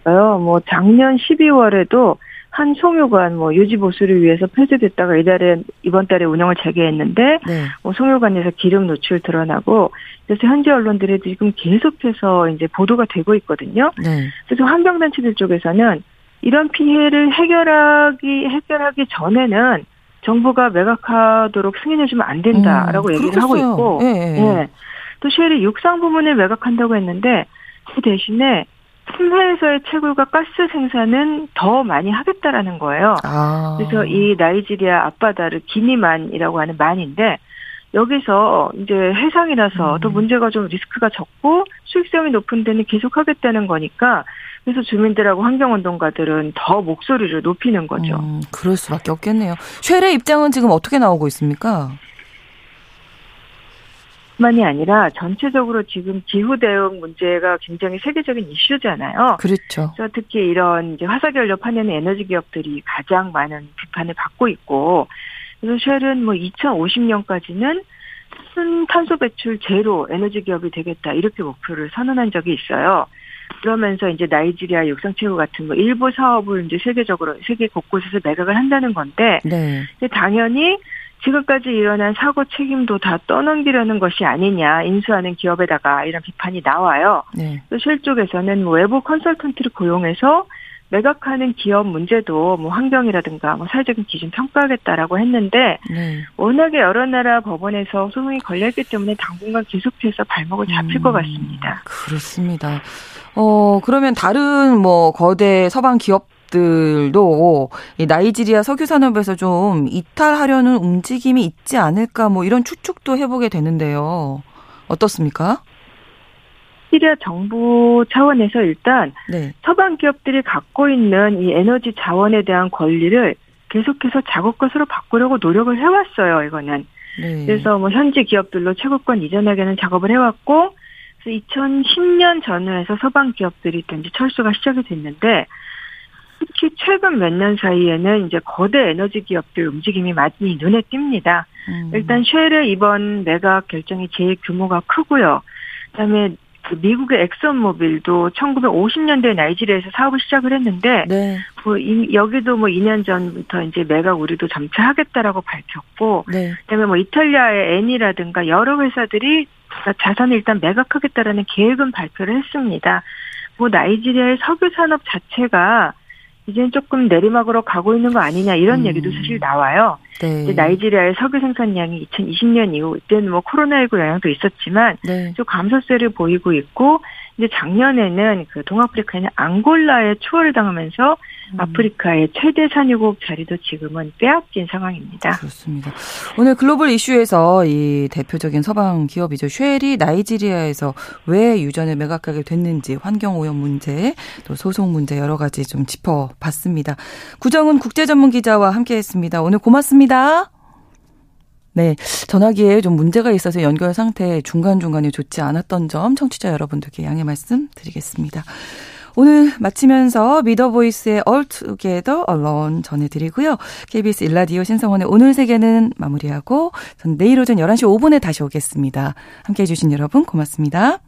어, 뭐 작년 12월에도 한 송유관 뭐 유지 보수를 위해서 폐쇄됐다가 이달에 이번 달에 운영을 재개했는데 네. 뭐 송유관에서 기름 노출 드러나고 그래서 현지 언론들이 지금 계속해서 이제 보도가 되고 있거든요. 네. 그래서 환경단체들 쪽에서는 이런 피해를 해결하기 해결하기 전에는 정부가 매각하도록 승인해주면 안 된다라고 음, 얘기를 하고 그렇겠어요. 있고, 예, 예. 예. 또 쉘이 육상 부문을 매각한다고 했는데 그 대신에 품해에서의 채굴과 가스 생산은 더 많이 하겠다라는 거예요. 아. 그래서 이 나이지리아 앞바다를 기니만이라고 하는 만인데 여기서 이제 해상이라서 음. 또 문제가 좀 리스크가 적고 수익성이 높은 데는 계속하겠다는 거니까 그래서 주민들하고 환경운동가들은 더 목소리를 높이는 거죠. 음, 그럴 수밖에 없겠네요. 쉘의 입장은 지금 어떻게 나오고 있습니까? 뿐만이 아니라 전체적으로 지금 기후 대응 문제가 굉장히 세계적인 이슈잖아요. 그렇죠. 그래서 특히 이런 이제 화석연료 파내는 에너지 기업들이 가장 많은 비판을 받고 있고 그래서 쉘은 뭐 2050년까지는 순 탄소 배출 제로 에너지 기업이 되겠다 이렇게 목표를 선언한 적이 있어요. 그러면서 이제 나이지리아 육상 체육 같은 거 일부 사업을 이제 세계적으로 세계 곳곳에서 매각을 한다는 건데 네. 당연히 지금까지 일어난 사고 책임도 다 떠넘기려는 것이 아니냐 인수하는 기업에다가 이런 비판이 나와요. 네. 또쉘 쪽에서는 뭐 외부 컨설턴트를 고용해서 매각하는 기업 문제도 뭐 환경이라든가 뭐 사회적인 기준 평가하겠다라고 했는데 네. 워낙에 여러 나라 법원에서 소송이 걸려있기 때문에 당분간 계속해서 발목을 잡힐 음. 것 같습니다. 그렇습니다. 어, 그러면 다른 뭐 거대 서방 기업 들도 이 나이지리아 석유 산업에서 좀 이탈하려는 움직임이 있지 않을까 뭐 이런 추측도 해보게 되는데요. 어떻습니까? 시리아 정부 차원에서 일단 네. 서방 기업들이 갖고 있는 이 에너지 자원에 대한 권리를 계속해서 자국 것으로 바꾸려고 노력을 해왔어요. 이거는 네. 그래서 뭐 현지 기업들로 채굴권 이전하게는 작업을 해왔고 그래서 2010년 전후에서 서방 기업들이 또 이제 철수가 시작이 됐는데 특히 최근 몇 년 사이에는 이제 거대 에너지 기업들 움직임이 많이 눈에 띕니다. 음. 일단 쉘의 이번 매각 결정이 제일 규모가 크고요. 그다음에 그 미국의 엑선모빌도 1950년대 나이지리아에서 사업을 시작을 했는데 네. 뭐 이- 여기도 뭐 2년 전부터 이제 매각 우리도 점차 하겠다라고 밝혔고 네. 그다음에 뭐 이탈리아의 애니라든가 여러 회사들이 자- 자산을 일단 매각하겠다라는 계획은 발표를 했습니다. 뭐 나이지리아의 석유 산업 자체가 이제는 조금 내리막으로 가고 있는 거 아니냐 이런 음. 얘기도 사실 나와요. 네. 이제 나이지리아의 석유 생산량이 2020년 이후 이때는 뭐 코로나19 영향도 있었지만 네. 좀 감소세를 보이고 있고 이제 작년에는 그 동아프리카에는 앙골라에 추월을 당하면서 음. 아프리카의 최대 산유국 자리도 지금은 빼앗긴 상황입니다. 그렇습니다. 오늘 글로벌 이슈에서 이 대표적인 서방 기업이죠. 쉘이 나이지리아에서 왜 유전을 매각하게 됐는지 환경 오염 문제, 또 소송 문제 여러 가지 좀 짚어봤습니다. 구정은 국제 전문 기자와 함께했습니다. 오늘 고맙습니다. 네, 전화기에 좀 문제가 있어서 연결 상태 중간중간에 좋지 않았던 점 청취자 여러분들께 양해 말씀 드리겠습니다. 오늘 마치면서 미더보이스의 All Together Alone 전해드리고요. KBS 일라디오 신성원의 오늘 세계는 마무리하고 전 내일 오전 11시 5분에 다시 오겠습니다. 함께해 주신 여러분 고맙습니다.